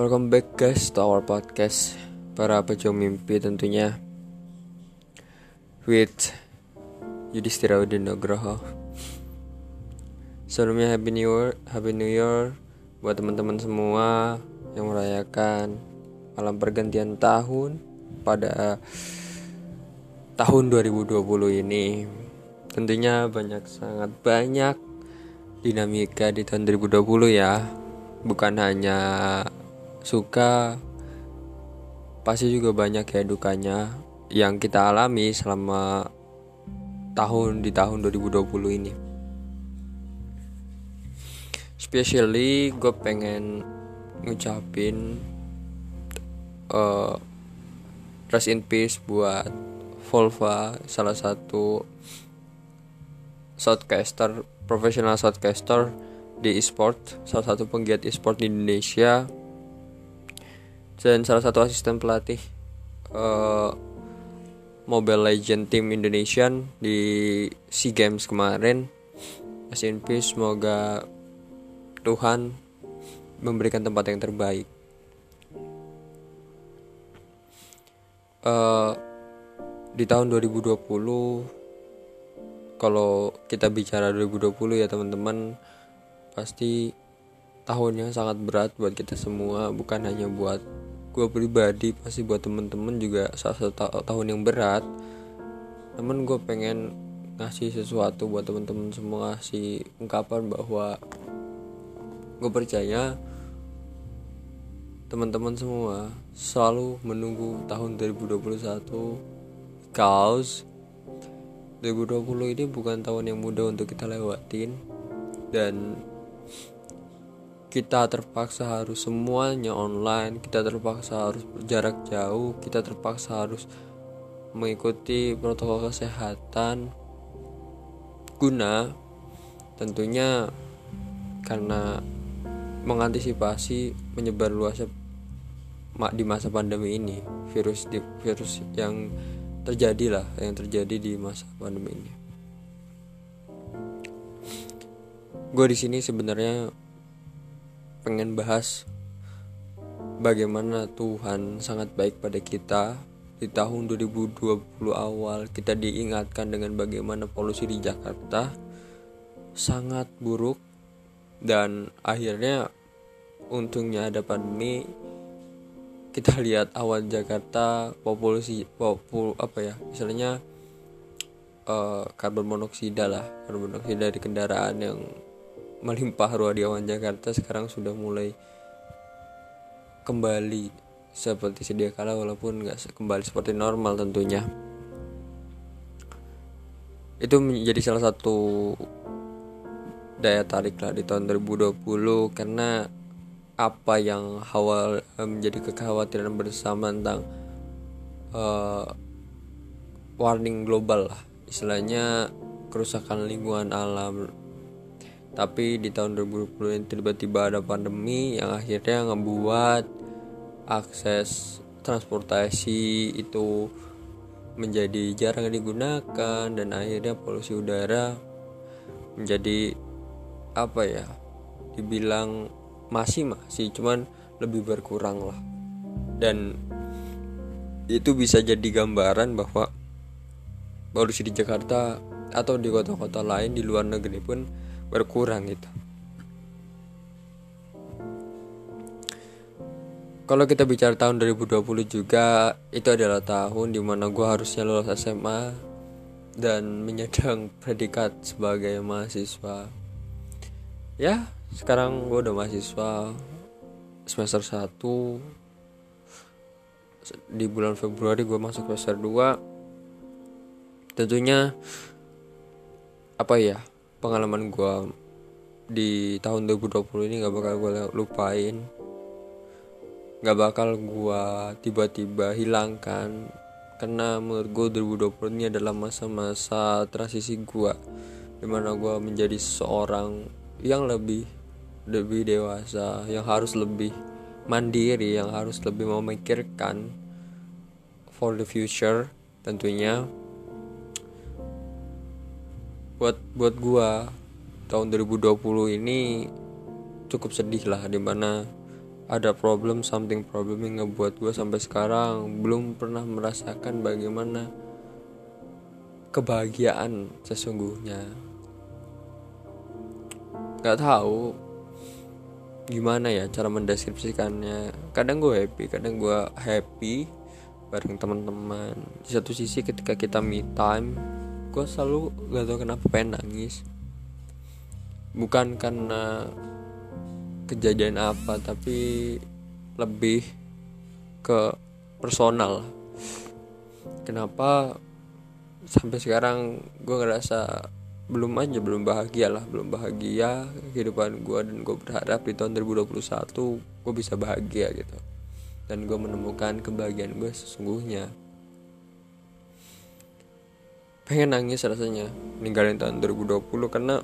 Welcome back guys to our podcast. Para pejuang mimpi tentunya. With Yudhistira Nugroho. Sebelumnya Happy New Year Happy New Year Buat teman-teman semua Yang merayakan Malam pergantian tahun Pada Tahun 2020 ini. Tentunya banyak sangat banyak Dinamika di tahun 2020 ya. Bukan hanya suka. Pasti juga banyak ya dukanya yang kita alami selama tahun di tahun 2020 ini. Especially gue pengen ngucapin uh, rest in peace buat Volva salah satu shotcaster profesional shotcaster di e-sport salah satu penggiat e-sport di Indonesia dan salah satu asisten pelatih uh, Mobile Legend Team Indonesian di SEA Games kemarin. SMP semoga Tuhan memberikan tempat yang terbaik. Uh, di tahun 2020 kalau kita bicara 2020 ya teman-teman pasti tahun yang sangat berat buat kita semua bukan hanya buat gue pribadi pasti buat temen-temen juga salah satu tahun yang berat. Namun gue pengen ngasih sesuatu buat temen-temen semua ngasih ungkapan bahwa gue percaya teman-teman semua selalu menunggu tahun 2021 cause 2020 ini bukan tahun yang mudah untuk kita lewatin. Dan kita terpaksa harus semuanya online, kita terpaksa harus berjarak jauh, kita terpaksa harus mengikuti protokol kesehatan guna tentunya karena mengantisipasi menyebar luasnya di masa pandemi ini virus di, virus yang terjadi lah yang terjadi di masa pandemi ini. Gue di sini sebenarnya pengen bahas bagaimana Tuhan sangat baik pada kita. Di tahun 2020 awal kita diingatkan dengan bagaimana polusi di Jakarta sangat buruk. Dan akhirnya untungnya ada pandemi kita lihat awal Jakarta populasi popul apa ya misalnya uh, karbon monoksida lah karbon monoksida di kendaraan yang melimpah ruah di awan Jakarta sekarang sudah mulai kembali seperti sedia kala walaupun nggak kembali seperti normal tentunya. Itu menjadi salah satu daya tarik lah di tahun 2020 karena apa yang awal eh, menjadi kekhawatiran bersama tentang uh, warning global lah. Istilahnya kerusakan lingkungan alam tapi di tahun 2020 ini tiba-tiba ada pandemi yang akhirnya ngebuat akses transportasi itu menjadi jarang digunakan dan akhirnya polusi udara menjadi apa ya dibilang masih masih cuman lebih berkurang lah. Dan itu bisa jadi gambaran bahwa polusi di Jakarta atau di kota-kota lain di luar negeri pun berkurang gitu. Kalau kita bicara tahun 2020 juga itu adalah tahun di mana gue harusnya lulus SMA dan menyandang predikat sebagai mahasiswa. Ya sekarang gue udah mahasiswa semester 1 di bulan Februari gue masuk semester 2 tentunya apa ya pengalaman gue di tahun 2020 ini gak bakal gue lupain. Gak bakal gue tiba-tiba hilangkan karena menurut gue 2020 ini adalah masa-masa transisi gue di mana gue menjadi seorang yang lebih lebih dewasa yang harus lebih mandiri yang harus lebih memikirkan for the future tentunya buat buat gua tahun 2020 ini cukup sedih lah di mana ada problem something problem yang ngebuat gue sampai sekarang belum pernah merasakan bagaimana kebahagiaan sesungguhnya. Nggak tahu gimana ya cara mendeskripsikannya. Kadang gue happy kadang gue happy bareng teman-teman. Di satu sisi ketika kita me time gue selalu gak tau kenapa pengen nangis. Bukan karena kejadian apa tapi lebih ke personal. Kenapa sampai sekarang gue ngerasa belum aja belum bahagia lah belum bahagia kehidupan gue dan gue berharap di tahun 2021 gue bisa bahagia gitu. Dan gue menemukan kebahagiaan gue sesungguhnya pengen nangis rasanya. Ninggalin tahun 2020 karena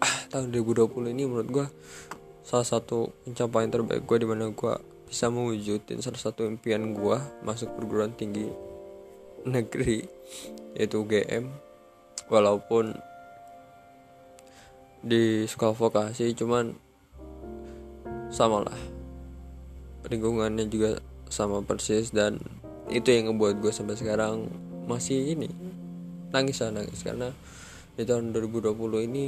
ah, tahun 2020 ini menurut gue salah satu pencapaian terbaik gue di mana gue bisa mewujudin salah satu impian gue masuk perguruan tinggi negeri yaitu UGM walaupun di sekolah vokasi cuman sama lah. Lingkungannya juga sama persis dan itu yang ngebuat gue sampai sekarang masih ini nangis lah nangis. Karena di tahun 2020 ini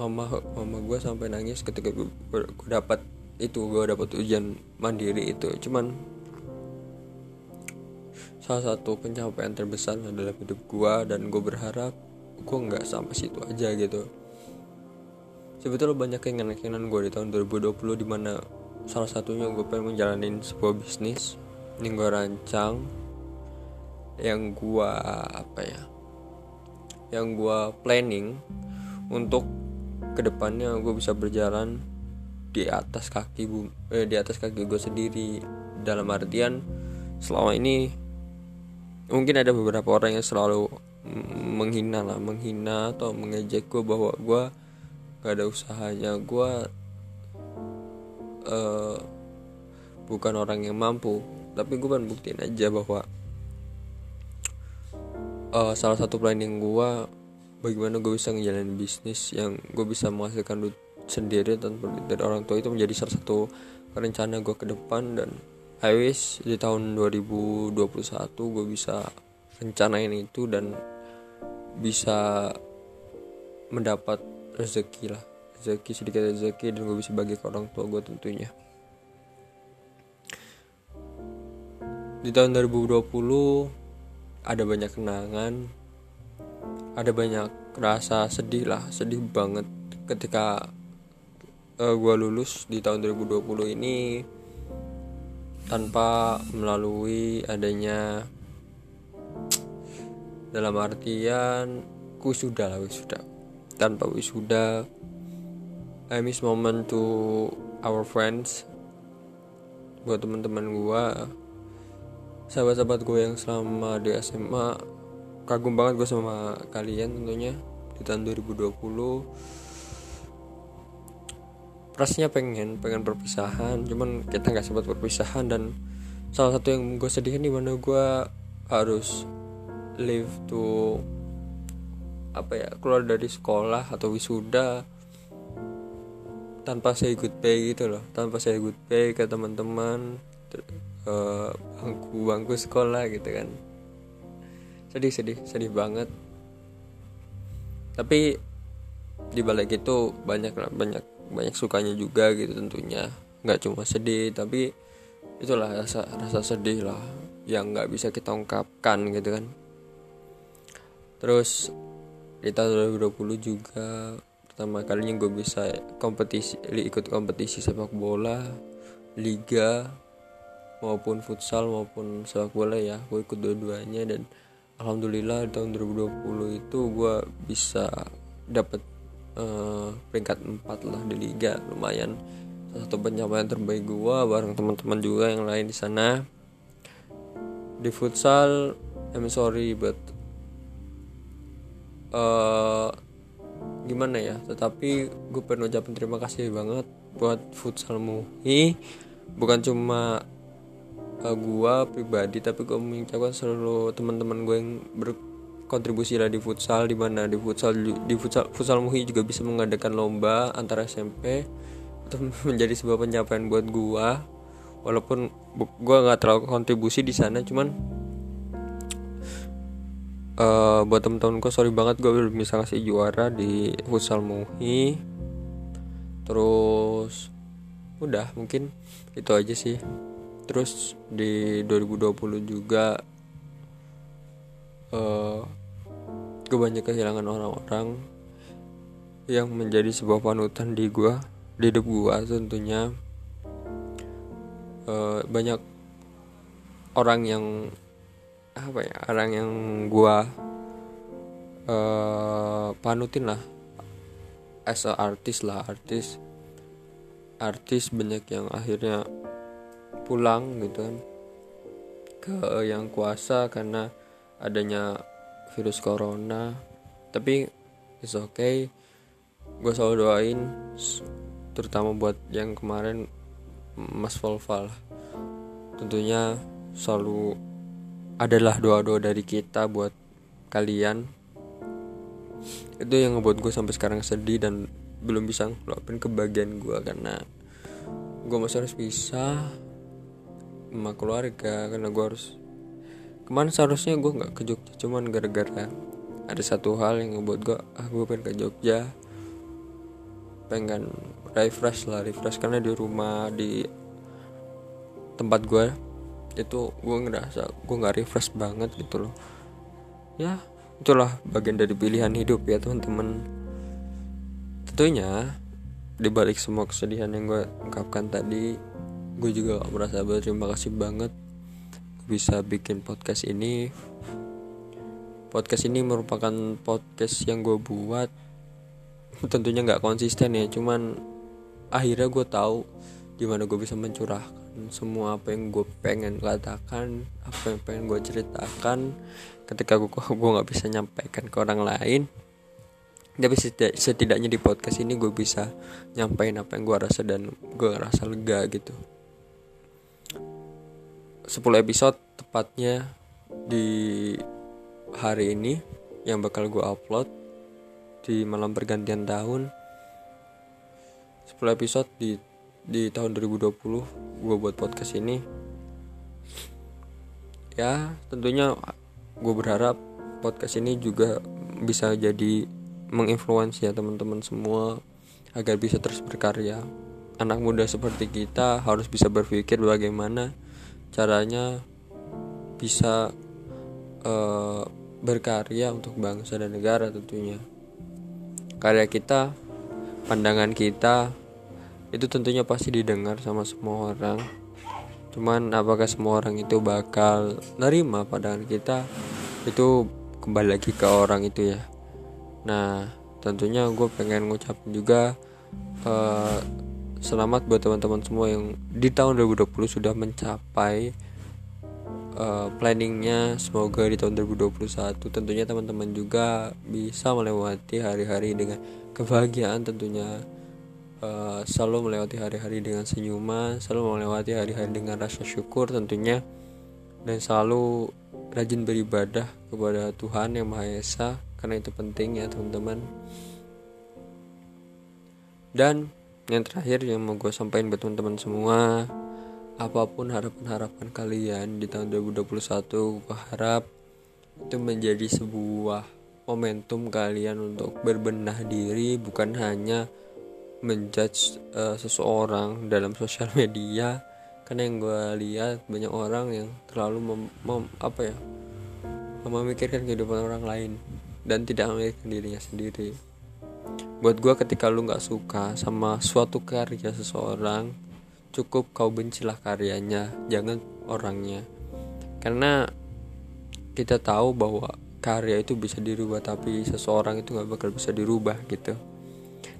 mama mama gue sampai nangis ketika gue, dapat itu gue dapat ujian mandiri itu. Cuman salah satu pencapaian terbesar adalah hidup gue dan gue berharap gue nggak sampai situ aja gitu. Sebetulnya banyak keinginan-keinginan gue di tahun 2020 di mana salah satunya gue pengen menjalanin sebuah bisnis yang gue rancang yang gue apa ya yang gue planning untuk ke depannya gue bisa berjalan di atas kaki bu eh, di atas kaki gue sendiri. Dalam artian selama ini mungkin ada beberapa orang yang selalu menghina lah menghina atau mengejek gue bahwa gue gak ada usahanya. Gue uh, bukan orang yang mampu tapi gue pengen buktiin aja bahwa uh, salah satu planning gue bagaimana gue bisa ngejalanin bisnis yang gue bisa menghasilkan duit sendiri tanpa dari orang tua itu menjadi salah satu rencana gue ke depan. Dan I wish di tahun 2021 gue bisa rencanain itu dan bisa mendapat rezeki lah. Rezeki sedikit rezeki dan gue bisa bagi ke orang tua gue tentunya. Di tahun 2020 ada banyak kenangan ada banyak rasa sedih lah sedih banget. Ketika uh, eh, gue lulus di tahun 2020 ini tanpa melalui adanya dalam artian wisuda lah wisuda. Tanpa wisuda I miss moment to our friends buat teman-teman gue sahabat-sahabat gue yang selama di SMA kagum banget gue sama kalian tentunya di tahun 2020 rasanya pengen pengen perpisahan cuman kita nggak sempat perpisahan dan salah satu yang gue sedih di mana gue harus live to apa ya keluar dari sekolah atau wisuda tanpa saya goodbye gitu loh tanpa saya goodbye ke teman-teman uh, bangku bangku sekolah gitu kan. Sedih sedih sedih banget. Tapi di balik itu banyak banyak banyak sukanya juga gitu tentunya. Nggak cuma sedih tapi itulah rasa rasa sedih lah yang nggak bisa kita ungkapkan gitu kan. Terus di tahun 2020 juga pertama kalinya gue bisa kompetisi ikut kompetisi sepak bola liga maupun futsal maupun sepak bola ya gue ikut dua-duanya dan alhamdulillah di tahun 2020 itu gue bisa dapat uh, peringkat 4 lah di liga lumayan. Satu pencapaian terbaik gue bareng teman-teman juga yang lain di sana. Di futsal I'm sorry but uh, gimana ya tetapi gue pengen ucapin terima kasih banget buat futsal muhi. Bukan cuma uh, gua pribadi tapi gue mengucapkan seluruh teman-teman gue yang berkontribusi lah di futsal di mana di futsal di futsal futsal muhi juga bisa mengadakan lomba antara SMP menjadi sebuah pencapaian buat gua. Walaupun gua nggak terlalu kontribusi di sana cuman uh, buat temen-temen gue sorry banget gue belum bisa kasih juara di futsal muhi. Terus udah mungkin itu aja sih terus di 2020 juga uh, gue banyak kehilangan orang-orang yang menjadi sebuah panutan di gue di hidup gue tentunya. Uh, banyak orang yang apa ya orang yang gue uh, panutin lah. As a artist lah artis. Artis banyak yang akhirnya pulang gitu kan. Ke yang kuasa karena adanya virus corona. Tapi it's okay. Gue selalu doain terutama buat yang kemarin Mas Volva lah. Tentunya selalu adalah doa-doa dari kita buat kalian. Itu yang ngebuat gue sampai sekarang sedih dan belum bisa ngeluapin kebahagiaan gue karena gue masih harus bisa sama keluarga karena gue harus kemarin seharusnya gue nggak ke Jogja cuman gara-gara ada satu hal yang ngebuat gue ah gue pengen ke Jogja. Pengen refresh lah refresh karena di rumah di tempat gue itu gue ngerasa gue nggak refresh banget gitu loh. Ya itulah bagian dari pilihan hidup ya teman-teman. Tentunya dibalik semua kesedihan yang gue ungkapkan tadi gue juga merasa berterima kasih banget bisa bikin podcast ini. Podcast ini merupakan podcast yang gue buat. Tentunya nggak konsisten ya cuman akhirnya gue tahu gimana gue bisa mencurahkan semua apa yang gue pengen katakan apa yang pengen gue ceritakan. Ketika gue gue nggak bisa nyampaikan ke orang lain. Tapi setidaknya di podcast ini gue bisa nyampain apa yang gue rasa dan gue rasa lega gitu 10 episode tepatnya di hari ini yang bakal gue upload di malam pergantian tahun. 10 episode di di tahun 2020 gue buat podcast ini. Ya tentunya gue berharap podcast ini juga bisa jadi menginfluensi ya teman-teman semua agar bisa terus berkarya. Anak muda seperti kita harus bisa berpikir bagaimana caranya bisa uh, berkarya untuk bangsa dan negara tentunya. Karya kita pandangan kita itu tentunya pasti didengar sama semua orang. Cuman apakah semua orang itu bakal nerima pandangan kita itu kembali lagi ke orang itu ya. Nah tentunya gue pengen ngucapin juga uh, selamat buat teman-teman semua yang di tahun 2020 sudah mencapai uh, planningnya. Semoga di tahun 2021 tentunya teman-teman juga bisa melewati hari-hari dengan kebahagiaan tentunya. Uh, selalu melewati hari-hari dengan senyuman selalu melewati hari-hari dengan rasa syukur tentunya. Dan selalu rajin beribadah kepada Tuhan yang Maha Esa karena itu penting ya teman-teman. Dan yang terakhir yang mau gue sampaikan buat teman-teman semua apa pun harapan-harapan kalian di tahun 2021 gue harap itu menjadi sebuah momentum kalian untuk berbenah diri bukan hanya menjudge uh, seseorang dalam sosial media. Karena yang gue lihat banyak orang yang terlalu mem, mem, apa ya memikirkan kehidupan orang lain dan tidak memikirkan dirinya sendiri buat gue ketika lu nggak suka sama suatu karya seseorang cukup kau bencilah karyanya jangan orangnya. Karena kita tahu bahwa karya itu bisa dirubah tapi seseorang itu nggak bakal bisa dirubah gitu.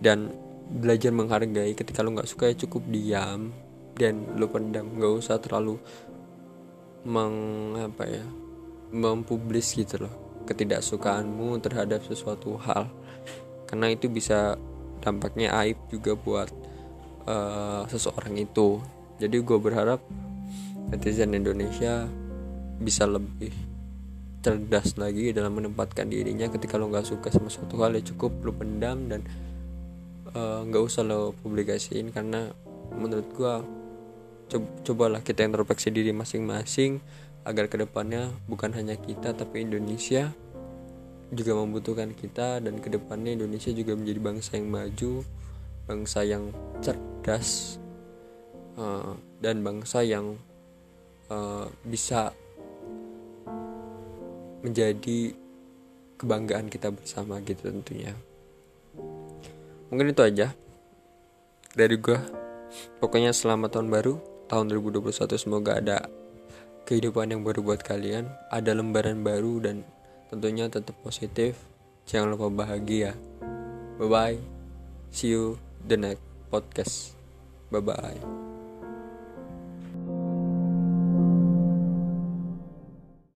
Dan belajar menghargai ketika lu nggak suka ya cukup diam dan lu pendam. Nggak usah terlalu meng apa ya mempublis gitu loh ketidaksukaanmu terhadap sesuatu hal karena itu bisa dampaknya aib juga buat uh, seseorang itu. Jadi gue berharap netizen Indonesia bisa lebih cerdas lagi dalam menempatkan dirinya ketika lo nggak suka sama suatu hal ya cukup lo pendam dan eh, nggak uh, usah lo publikasiin. Karena menurut gue coba cobalah kita introspeksi diri masing-masing agar ke depannya bukan hanya kita tapi Indonesia juga membutuhkan kita dan ke depannya Indonesia juga menjadi bangsa yang maju bangsa yang cerdas uh, dan bangsa yang uh, bisa menjadi kebanggaan kita bersama gitu tentunya. Mungkin itu aja dari gua. Pokoknya selamat tahun baru tahun 2021 semoga ada kehidupan yang baru buat kalian ada lembaran baru dan tentunya tetap positif. Jangan lupa bahagia. Bye bye see you the next podcast. Bye bye